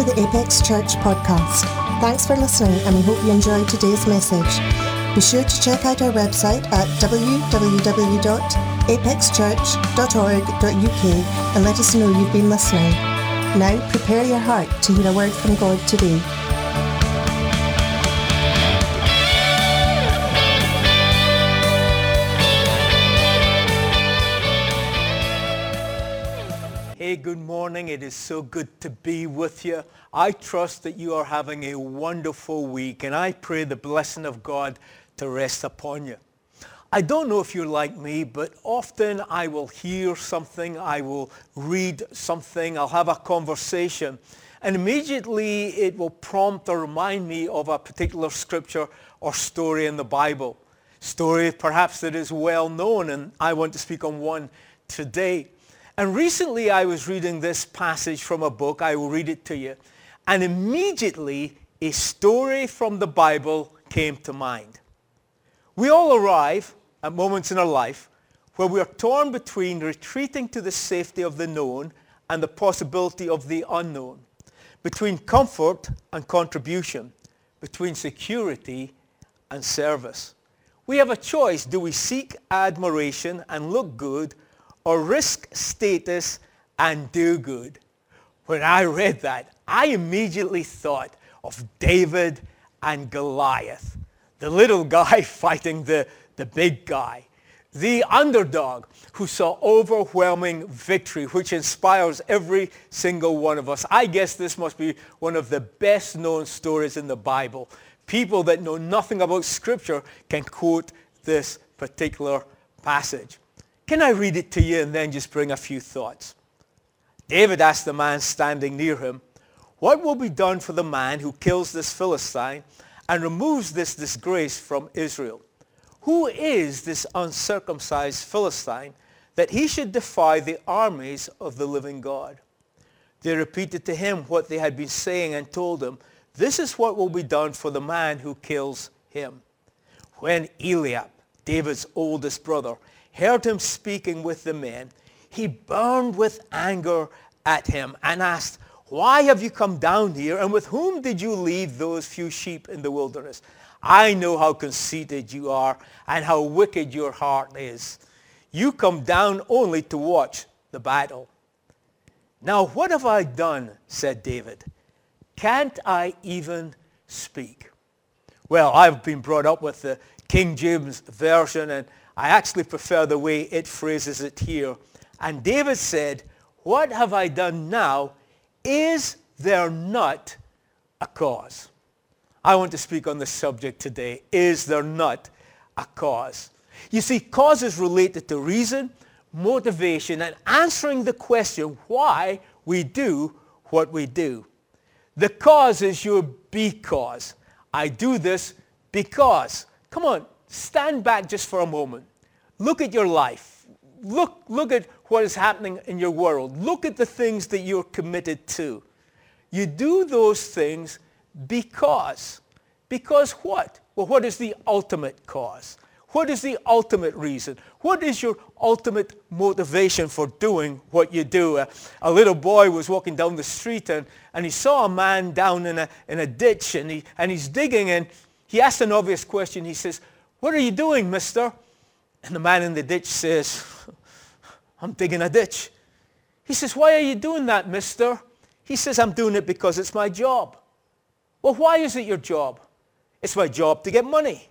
To the Apex Church podcast. Thanks for listening and we hope you enjoyed today's message. Be sure to check out our website at www.apexchurch.org.uk and let us know you've been listening. Now prepare your heart to hear a word from God today. Morning. It is so good to be with you. I trust that you are having a wonderful week and I pray the blessing of God to rest upon you. I don't know if you're like me, but often I will hear something, I will read something, I'll have a conversation, and immediately it will prompt or remind me of a particular scripture or story in the Bible. Story perhaps that is well known, and I want to speak on one today. And recently I was reading this passage from a book. I will read it to you. And immediately a story from the Bible came to mind. We all arrive at moments in our life where we are torn between retreating to the safety of the known and the possibility of the unknown, between comfort and contribution, between security and service. We have a choice. Do we seek admiration and look good or risk status and do good. When I read that, I immediately thought of David and Goliath, the little guy fighting the, the big guy, the underdog who saw overwhelming victory, which inspires every single one of us. I guess this must be one of the best known stories in the Bible. People that know nothing about Scripture can quote this particular passage. Can I read it to you and then just bring a few thoughts? David asked the man standing near him, what will be done for the man who kills this Philistine and removes this disgrace from Israel? Who is this uncircumcised Philistine that he should defy the armies of the living God? They repeated to him what they had been saying and told him, this is what will be done for the man who kills him. When Eliab, David's oldest brother, heard him speaking with the men, he burned with anger at him and asked, why have you come down here and with whom did you leave those few sheep in the wilderness? I know how conceited you are and how wicked your heart is. You come down only to watch the battle. Now what have I done, said David. Can't I even speak? Well, I've been brought up with the King James Version and I actually prefer the way it phrases it here. And David said, what have I done now? Is there not a cause? I want to speak on this subject today. Is there not a cause? You see, causes related to reason, motivation, and answering the question why we do what we do. The cause is your because. I do this because. Come on, stand back just for a moment. Look at your life. Look, look at what is happening in your world. Look at the things that you're committed to. You do those things because. Because what? Well, what is the ultimate cause? What is the ultimate reason? What is your ultimate motivation for doing what you do? A, a, little boy was walking down the street and, and he saw a man down in a, in a ditch and, he, and he's digging and he asked an obvious question. He says, what are you doing, mister? And the man in the ditch says, I'm digging a ditch. He says, why are you doing that, mister? He says, I'm doing it because it's my job. Well, why is it your job? It's my job to get money.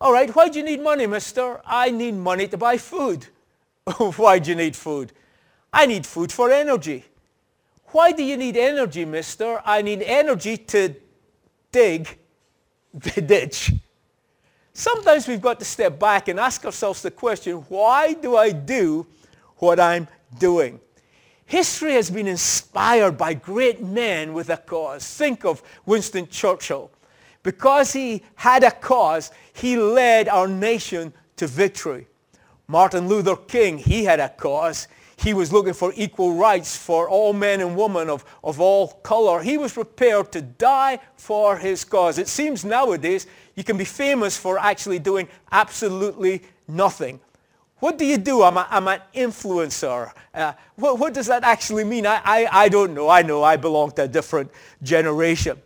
All right, why do you need money, mister? I need money to buy food. why do you need food? I need food for energy. Why do you need energy, mister? I need energy to dig the ditch. Sometimes we've got to step back and ask ourselves the question, why do I do what I'm doing? History has been inspired by great men with a cause. Think of Winston Churchill. Because he had a cause, he led our nation to victory. Martin Luther King, he had a cause. He was looking for equal rights for all men and women of, of all color. He was prepared to die for his cause. It seems nowadays you can be famous for actually doing absolutely nothing. What do you do? I'm, a, I'm an influencer. Uh, what, what, does that actually mean? I, I, I don't know. I know I belong to a different generation.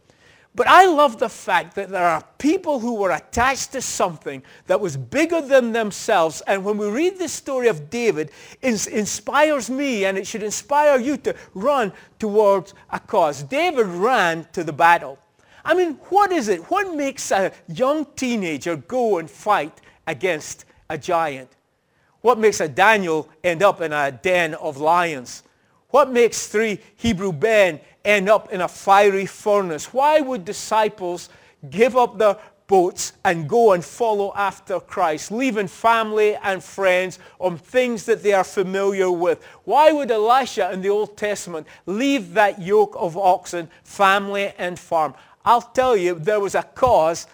But I love the fact that there are people who were attached to something that was bigger than themselves. And when we read the story of David, it inspires me and it should inspire you to run towards a cause. David ran to the battle. I mean, what is it? What makes a young teenager go and fight against a giant? What makes a Daniel end up in a den of lions? What makes three Hebrew men end up in a fiery furnace? Why would disciples give up their boats and go and follow after Christ, leaving family and friends on things that they are familiar with? Why would Elisha in the Old Testament leave that yoke of oxen, family and farm? I'll tell you, there was a cause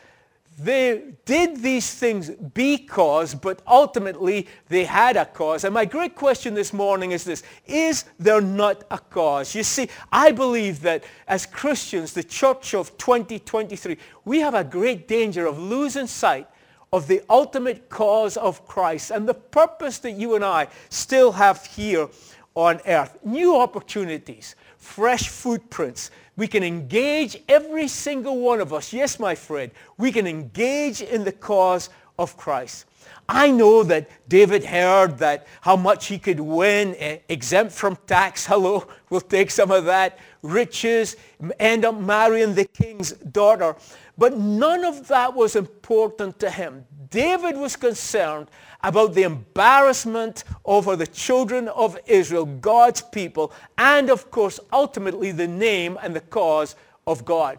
they did these things because, but ultimately they had a cause. And my great question this morning is this, is there not a cause? You see, I believe that as Christians, the church of 2023, we have a great danger of losing sight of the ultimate cause of Christ and the purpose that you and I still have here on earth. New opportunities, fresh footprints, we can engage every single one of us. Yes, my friend, we can engage in the cause of Christ. I know that David heard that how much he could win, eh, exempt from tax. Hello, we'll take some of that. Riches, end up marrying the king's daughter. But none of that was important to him. David was concerned about the embarrassment over the children of Israel, God's people, and of course, ultimately the name and the cause of God.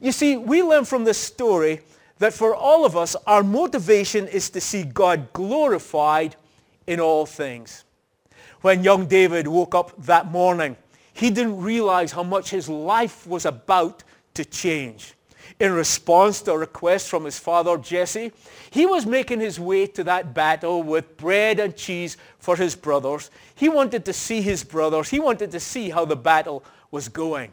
You see, we learn from this story that for all of us, our motivation is to see God glorified in all things. When young David woke up that morning, he didn't realize how much his life was about to change in response to a request from his father Jesse. He was making his way to that battle with bread and cheese for his brothers. He wanted to see his brothers. He wanted to see how the battle was going.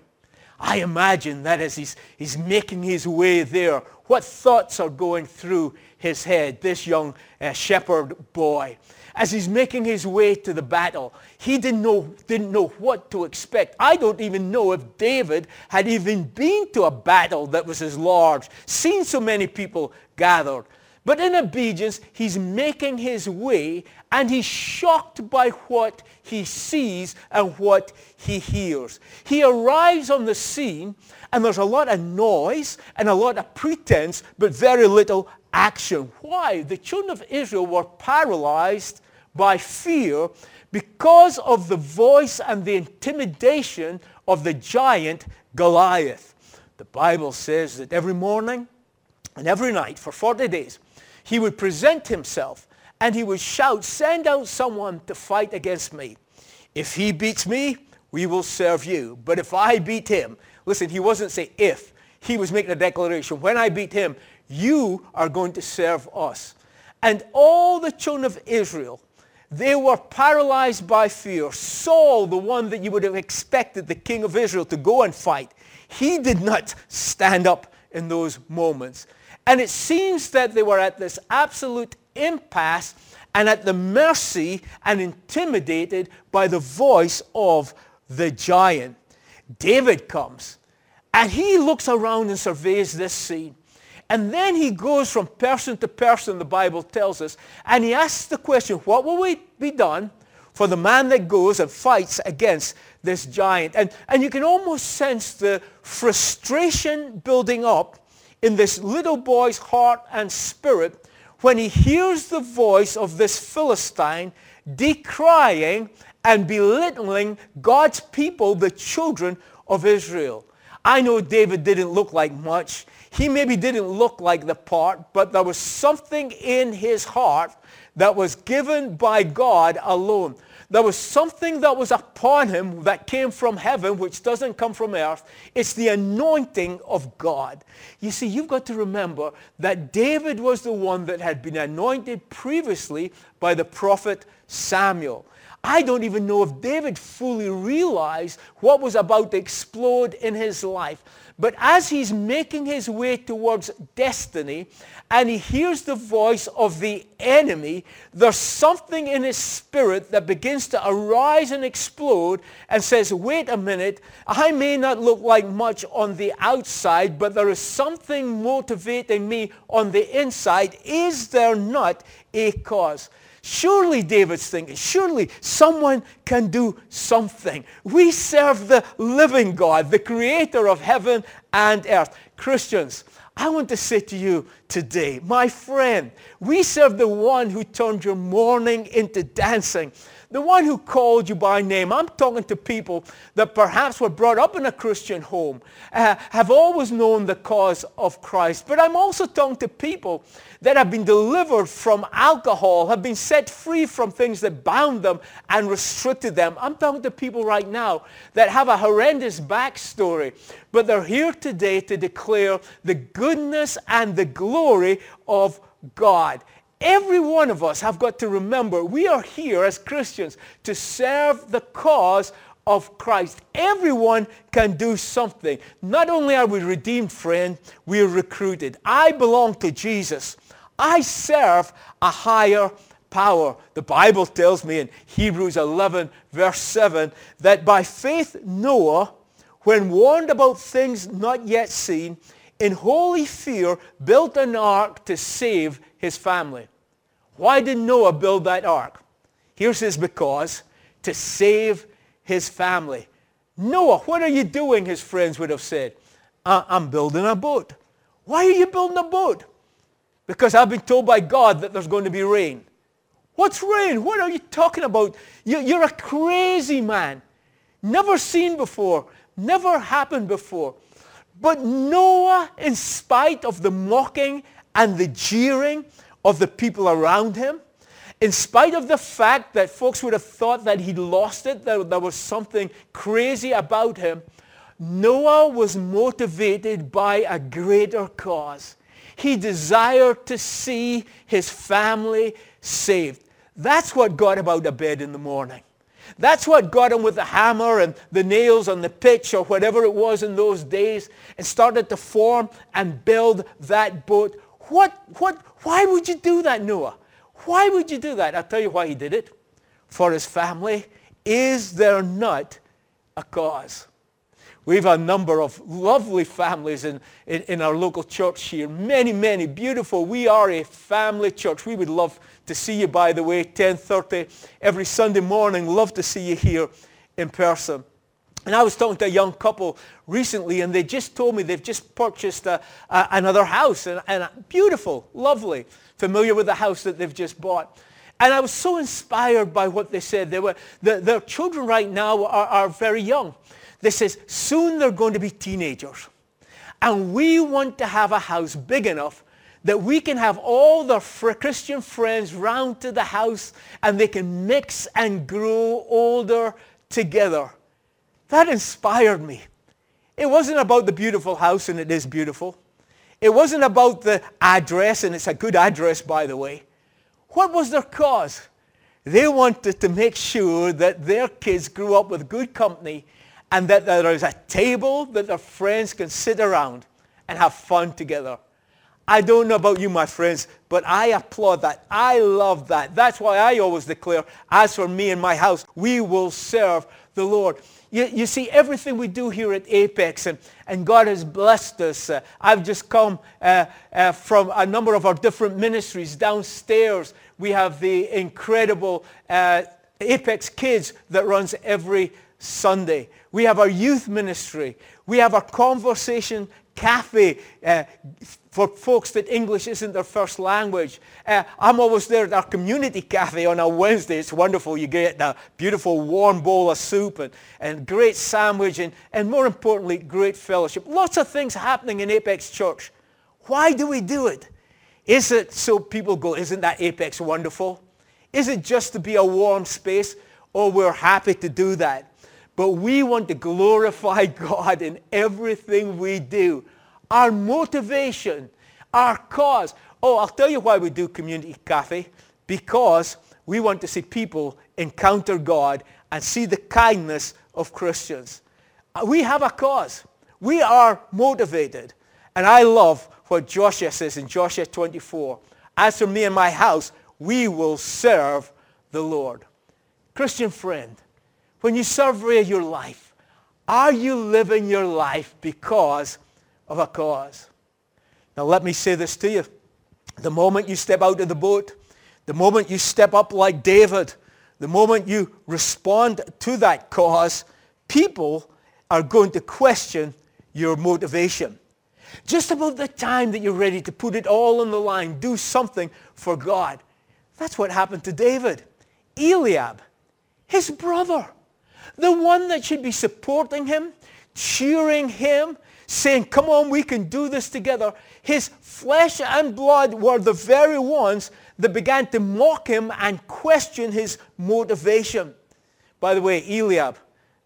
I imagine that as he's, he's making his way there, what thoughts are going through his head, this young uh, shepherd boy as he's making his way to the battle. He didn't know, didn't know what to expect. I don't even know if David had even been to a battle that was as large, seen so many people gathered. But in obedience, he's making his way and he's shocked by what he sees and what he hears. He arrives on the scene and there's a lot of noise and a lot of pretense, but very little action. Why? The children of Israel were paralyzed by fear because of the voice and the intimidation of the giant Goliath. The Bible says that every morning and every night for 40 days, he would present himself and he would shout, send out someone to fight against me. If he beats me, we will serve you. But if I beat him, listen, he wasn't saying if. He was making a declaration. When I beat him, you are going to serve us. And all the children of Israel they were paralyzed by fear. Saul, the one that you would have expected the king of Israel to go and fight, he did not stand up in those moments. And it seems that they were at this absolute impasse and at the mercy and intimidated by the voice of the giant. David comes and he looks around and surveys this scene. And then he goes from person to person, the Bible tells us, and he asks the question, what will we be done for the man that goes and fights against this giant? And, and you can almost sense the frustration building up in this little boy's heart and spirit when he hears the voice of this Philistine decrying and belittling God's people, the children of Israel. I know David didn't look like much. He maybe didn't look like the part, but there was something in his heart that was given by God alone. There was something that was upon him that came from heaven, which doesn't come from earth. It's the anointing of God. You see, you've got to remember that David was the one that had been anointed previously by the prophet Samuel. I don't even know if David fully realized what was about to explode in his life. But as he's making his way towards destiny and he hears the voice of the enemy, there's something in his spirit that begins to arise and explode and says, wait a minute, I may not look like much on the outside, but there is something motivating me on the inside. Is there not a cause? Surely, David's thinking, surely someone can do something. We serve the living God, the creator of heaven and earth. Christians, I want to say to you today, my friend, we serve the one who turned your mourning into dancing the one who called you by name. I'm talking to people that perhaps were brought up in a Christian home, uh, have always known the cause of Christ. But I'm also talking to people that have been delivered from alcohol, have been set free from things that bound them and restricted them. I'm talking to people right now that have a horrendous backstory, but they're here today to declare the goodness and the glory of God. Every one of us have got to remember we are here as Christians to serve the cause of Christ. Everyone can do something. Not only are we redeemed, friend, we are recruited. I belong to Jesus. I serve a higher power. The Bible tells me in Hebrews 11, verse 7, that by faith Noah, when warned about things not yet seen, in holy fear built an ark to save his family. Why did Noah build that ark? Here's his because, to save his family. Noah, what are you doing, his friends would have said. Uh, I'm building a boat. Why are you building a boat? Because I've been told by God that there's going to be rain. What's rain? What are you talking about? You're a crazy man. Never seen before. Never happened before. But Noah, in spite of the mocking and the jeering of the people around him. In spite of the fact that folks would have thought that he'd lost it, that there was something crazy about him, Noah was motivated by a greater cause. He desired to see his family saved. That's what got him out of bed in the morning. That's what got him with the hammer and the nails and the pitch or whatever it was in those days and started to form and build that boat what, what, why would you do that, Noah? Why would you do that? I'll tell you why he did it. For his family. Is there not a cause? We have a number of lovely families in, in, in, our local church here. Many, many beautiful. We are a family church. We would love to see you, by the way, 10.30 every Sunday morning. Love to see you here in person. And I was talking to a young couple recently, and they just told me they've just purchased a, a, another house, and, and beautiful, lovely, familiar with the house that they've just bought. And I was so inspired by what they said. They were, the, their children right now are, are very young. They says, soon they're going to be teenagers. And we want to have a house big enough that we can have all their Christian friends round to the house and they can mix and grow older together. That inspired me. It wasn't about the beautiful house, and it is beautiful. It wasn't about the address, and it's a good address, by the way. What was their cause? They wanted to make sure that their kids grew up with good company and that there is a table that their friends can sit around and have fun together. I don't know about you, my friends, but I applaud that. I love that. That's why I always declare, as for me and my house, we will serve the Lord. You, you see, everything we do here at Apex, and, and God has blessed us. Uh, I've just come uh, uh, from a number of our different ministries. Downstairs, we have the incredible uh, Apex Kids that runs every Sunday. We have our youth ministry. We have our conversation cafe uh, for folks that English isn't their first language. Uh, I'm always there at our community cafe on a Wednesday. It's wonderful. You get a beautiful warm bowl of soup and, and great sandwich and, and more importantly, great fellowship. Lots of things happening in Apex Church. Why do we do it? Is it so people go, isn't that Apex wonderful? Is it just to be a warm space? Oh, we're happy to do that. But we want to glorify God in everything we do. Our motivation, our cause. Oh, I'll tell you why we do Community Cafe. Because we want to see people encounter God and see the kindness of Christians. Uh, we have a cause. We are motivated. And I love what Joshua says in Joshua 24. As for me and my house, we will serve the Lord. Christian friend, when you survey your life, are you living your life because of a cause? Now let me say this to you. The moment you step out of the boat, the moment you step up like David, the moment you respond to that cause, people are going to question your motivation. Just about the time that you're ready to put it all on the line, do something for God. That's what happened to David. Eliab, his brother, the one that should be supporting him, cheering him, saying, come on, we can do this together. His flesh and blood were the very ones that began to mock him and question his motivation. By the way, Eliab,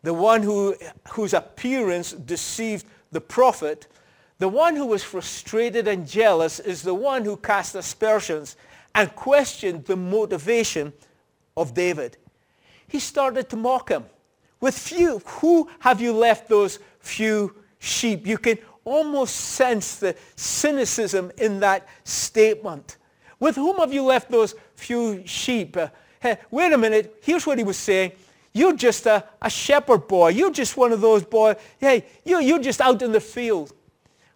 the one who, whose appearance deceived the prophet, the one who was frustrated and jealous is the one who cast aspersions and questioned the motivation of David. He started to mock him. With few, who have you left those few sheep? You can almost sense the cynicism in that statement. With whom have you left those few sheep? Uh, hey, wait a minute. Here's what he was saying. You're just a, a shepherd boy. You're just one of those boys. Hey, you, you're just out in the field.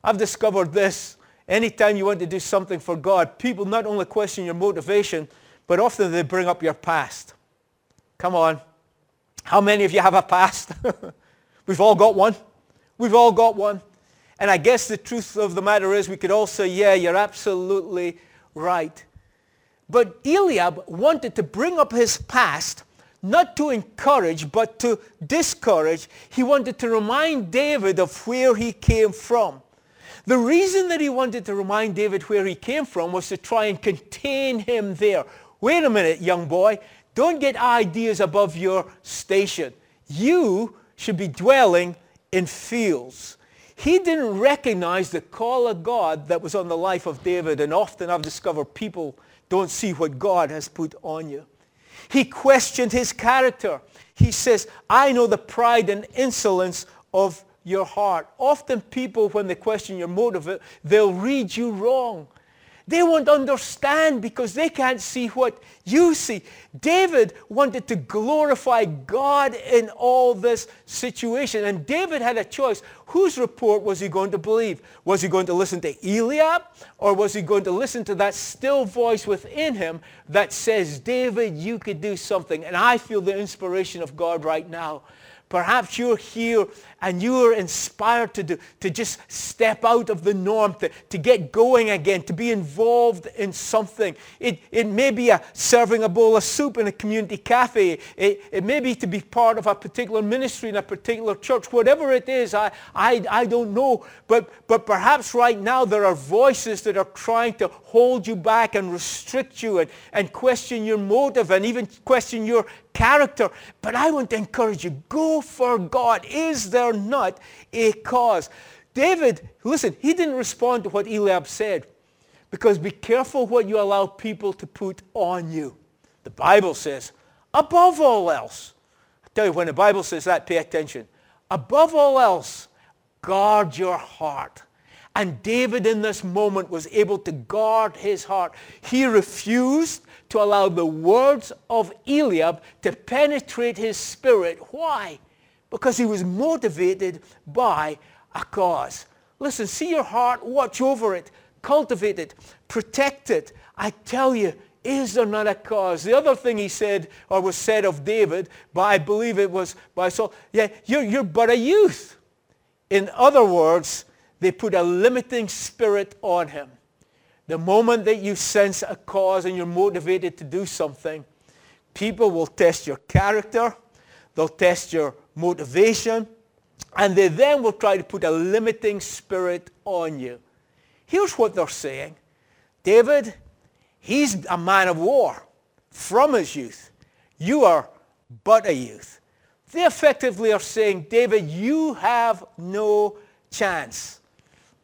I've discovered this. Anytime you want to do something for God, people not only question your motivation, but often they bring up your past. Come on. How many of you have a past? We've all got one. We've all got one. And I guess the truth of the matter is we could all say, yeah, you're absolutely right. But Eliab wanted to bring up his past not to encourage, but to discourage. He wanted to remind David of where he came from. The reason that he wanted to remind David where he came from was to try and contain him there. Wait a minute, young boy. Don't get ideas above your station. You should be dwelling in fields. He didn't recognize the call of God that was on the life of David. And often I've discovered people don't see what God has put on you. He questioned his character. He says, I know the pride and insolence of your heart. Often people, when they question your motive, they'll read you wrong. They won't understand because they can't see what you see. David wanted to glorify God in all this situation. And David had a choice. Whose report was he going to believe? Was he going to listen to Eliab or was he going to listen to that still voice within him that says, David, you could do something. And I feel the inspiration of God right now Perhaps you're here and you are inspired to, do, to just step out of the norm, to, to get going again, to be involved in something. It, it may be a serving a bowl of soup in a community cafe. It, it may be to be part of a particular ministry in a particular church. Whatever it is, I, I, I don't know. But, but perhaps right now there are voices that are trying to hold you back and restrict you and, and question your motive and even question your character. But I want to encourage you, go for God. Is there not a cause? David, listen, he didn't respond to what Eliab said because be careful what you allow people to put on you. The Bible says, above all else, I tell you, when the Bible says that, pay attention. Above all else, guard your heart. And David in this moment was able to guard his heart. He refused to allow the words of Eliab to penetrate his spirit. Why? Because he was motivated by a cause. Listen, see your heart, watch over it, cultivate it, protect it. I tell you, is there not a cause? The other thing he said, or was said of David, but I believe it was by Saul, yeah, you're, you're but a youth. In other words, they put a limiting spirit on him. The moment that you sense a cause and you're motivated to do something, people will test your character, they'll test your motivation, and they then will try to put a limiting spirit on you. Here's what they're saying. David, he's a man of war from his youth. You are but a youth. They effectively are saying, David, you have no chance.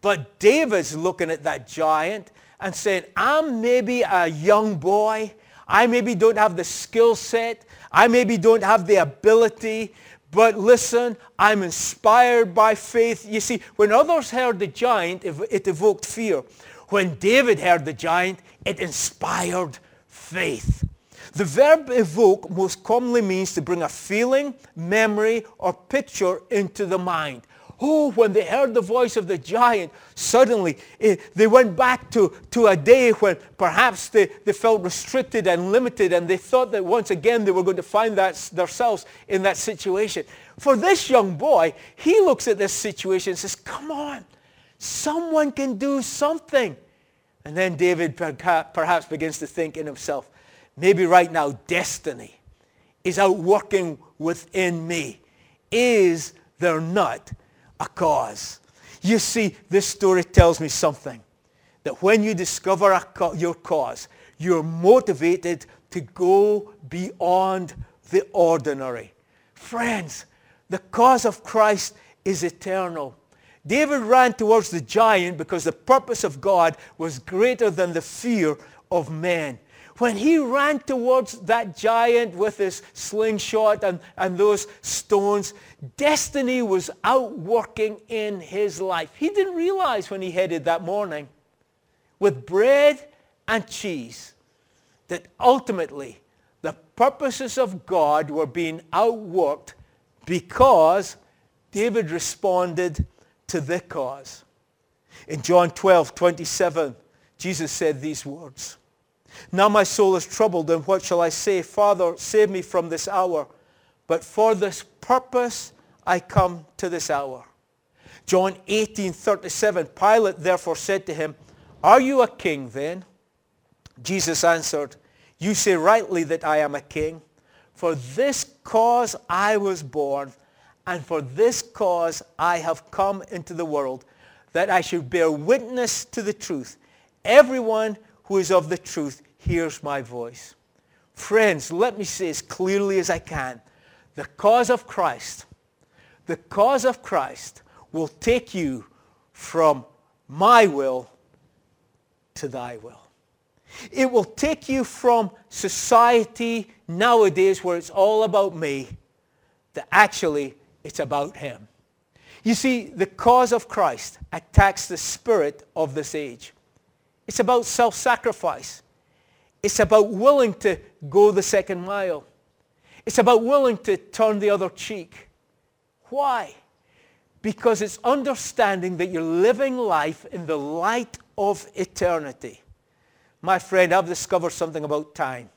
But David's looking at that giant and saying, I'm maybe a young boy. I maybe don't have the skill set. I maybe don't have the ability. But listen, I'm inspired by faith. You see, when others heard the giant, it evoked fear. When David heard the giant, it inspired faith. The verb evoke most commonly means to bring a feeling, memory, or picture into the mind. Oh, when they heard the voice of the giant, suddenly it, they went back to, to a day when perhaps they, they felt restricted and limited and they thought that once again they were going to find that, themselves in that situation. For this young boy, he looks at this situation and says, come on, someone can do something. And then David perhaps begins to think in himself, maybe right now destiny is out working within me. Is there not a cause? You see, this story tells me something. That when you discover co- your cause, you're motivated to go beyond the ordinary. Friends, the cause of Christ is eternal. David ran towards the giant because the purpose of God was greater than the fear of men. When he ran towards that giant with his slingshot and, and those stones, destiny was outworking in his life. He didn't realize when he headed that morning with bread and cheese that ultimately the purposes of God were being outworked because David responded to the cause. In John 12, 27, Jesus said these words. Now my soul is troubled, and what shall I say? Father, save me from this hour. But for this purpose I come to this hour. John 18, 37, Pilate therefore said to him, Are you a king then? Jesus answered, You say rightly that I am a king. For this cause I was born, and for this cause I have come into the world, that I should bear witness to the truth. Everyone who is of the truth hears my voice. Friends, let me say as clearly as I can, the cause of Christ, the cause of Christ will take you from my will to thy will. It will take you from society nowadays where it's all about me to actually it's about him. You see, the cause of Christ attacks the spirit of this age. It's about self-sacrifice. It's about willing to go the second mile. It's about willing to turn the other cheek. Why? Because it's understanding that you're living life in the light of eternity. My friend, I've discovered something about time.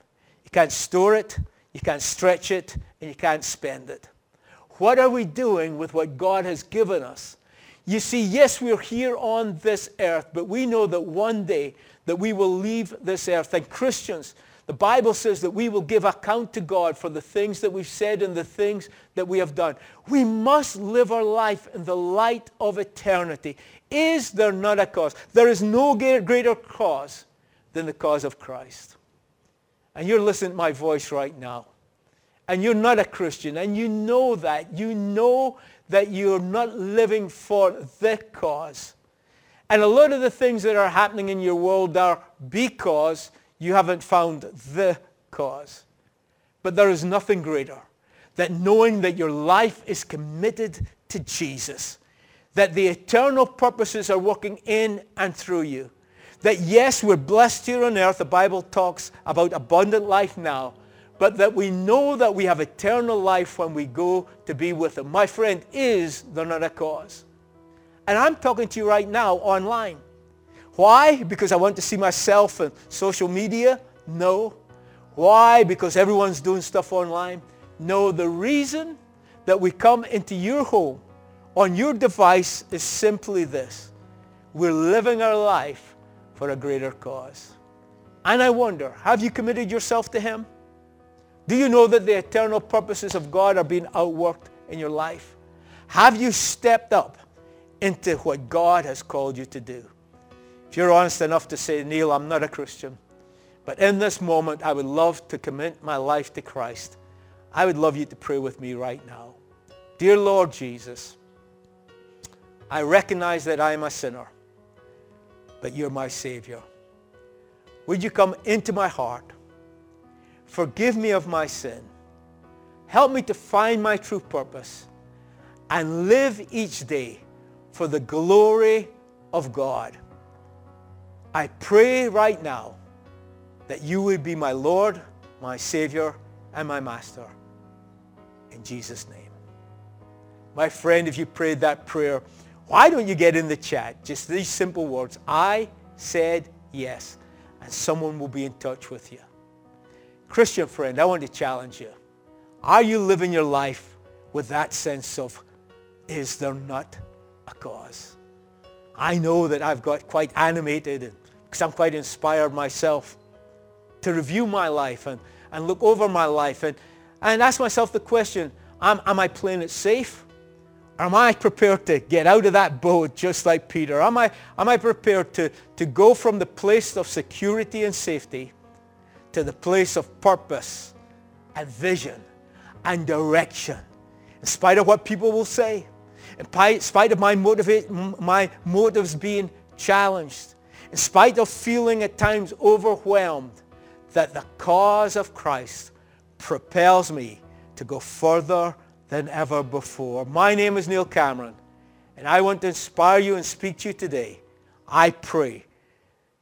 You can't store it, you can't stretch it, and you can't spend it. What are we doing with what God has given us? You see, yes, we're here on this earth, but we know that one day that we will leave this earth. And Christians, the Bible says that we will give account to God for the things that we've said and the things that we have done. We must live our life in the light of eternity. Is there not a cause? There is no greater cause than the cause of Christ. And you're listening to my voice right now. And you're not a Christian. And you know that. You know that you're not living for the cause. And a lot of the things that are happening in your world are because you haven't found the cause. But there is nothing greater than knowing that your life is committed to Jesus. That the eternal purposes are working in and through you. That yes, we're blessed here on earth. The Bible talks about abundant life now. But that we know that we have eternal life when we go to be with him. My friend, is there not a cause? And I'm talking to you right now online. Why? Because I want to see myself on social media? No. Why? Because everyone's doing stuff online? No. The reason that we come into your home on your device is simply this. We're living our life for a greater cause. And I wonder, have you committed yourself to him? Do you know that the eternal purposes of God are being outworked in your life? Have you stepped up into what God has called you to do. If you're honest enough to say, Neil, I'm not a Christian, but in this moment, I would love to commit my life to Christ. I would love you to pray with me right now. Dear Lord Jesus, I recognize that I am a sinner, but you're my Savior. Would you come into my heart? Forgive me of my sin. Help me to find my true purpose and live each day for the glory of God. I pray right now that you would be my Lord, my Savior, and my Master. In Jesus' name. My friend, if you prayed that prayer, why don't you get in the chat? Just these simple words. I said yes. And someone will be in touch with you. Christian friend, I want to challenge you. Are you living your life with that sense of, is there not a cause? I know that I've got quite animated because I'm quite inspired myself to review my life and, and look over my life and, and ask myself the question, am, am I playing it safe? Am I prepared to get out of that boat just like Peter? Am I, am I prepared to, to go from the place of security and safety to the place of purpose and vision and direction? In spite of what people will say, in spite of my, motivate, my motives being challenged, in spite of feeling at times overwhelmed, that the cause of Christ propels me to go further than ever before. My name is Neil Cameron, and I want to inspire you and speak to you today. I pray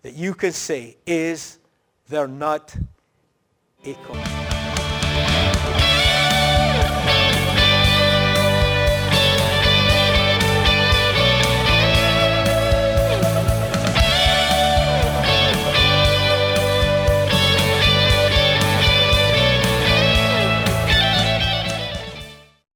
that you can say, is there not a cause?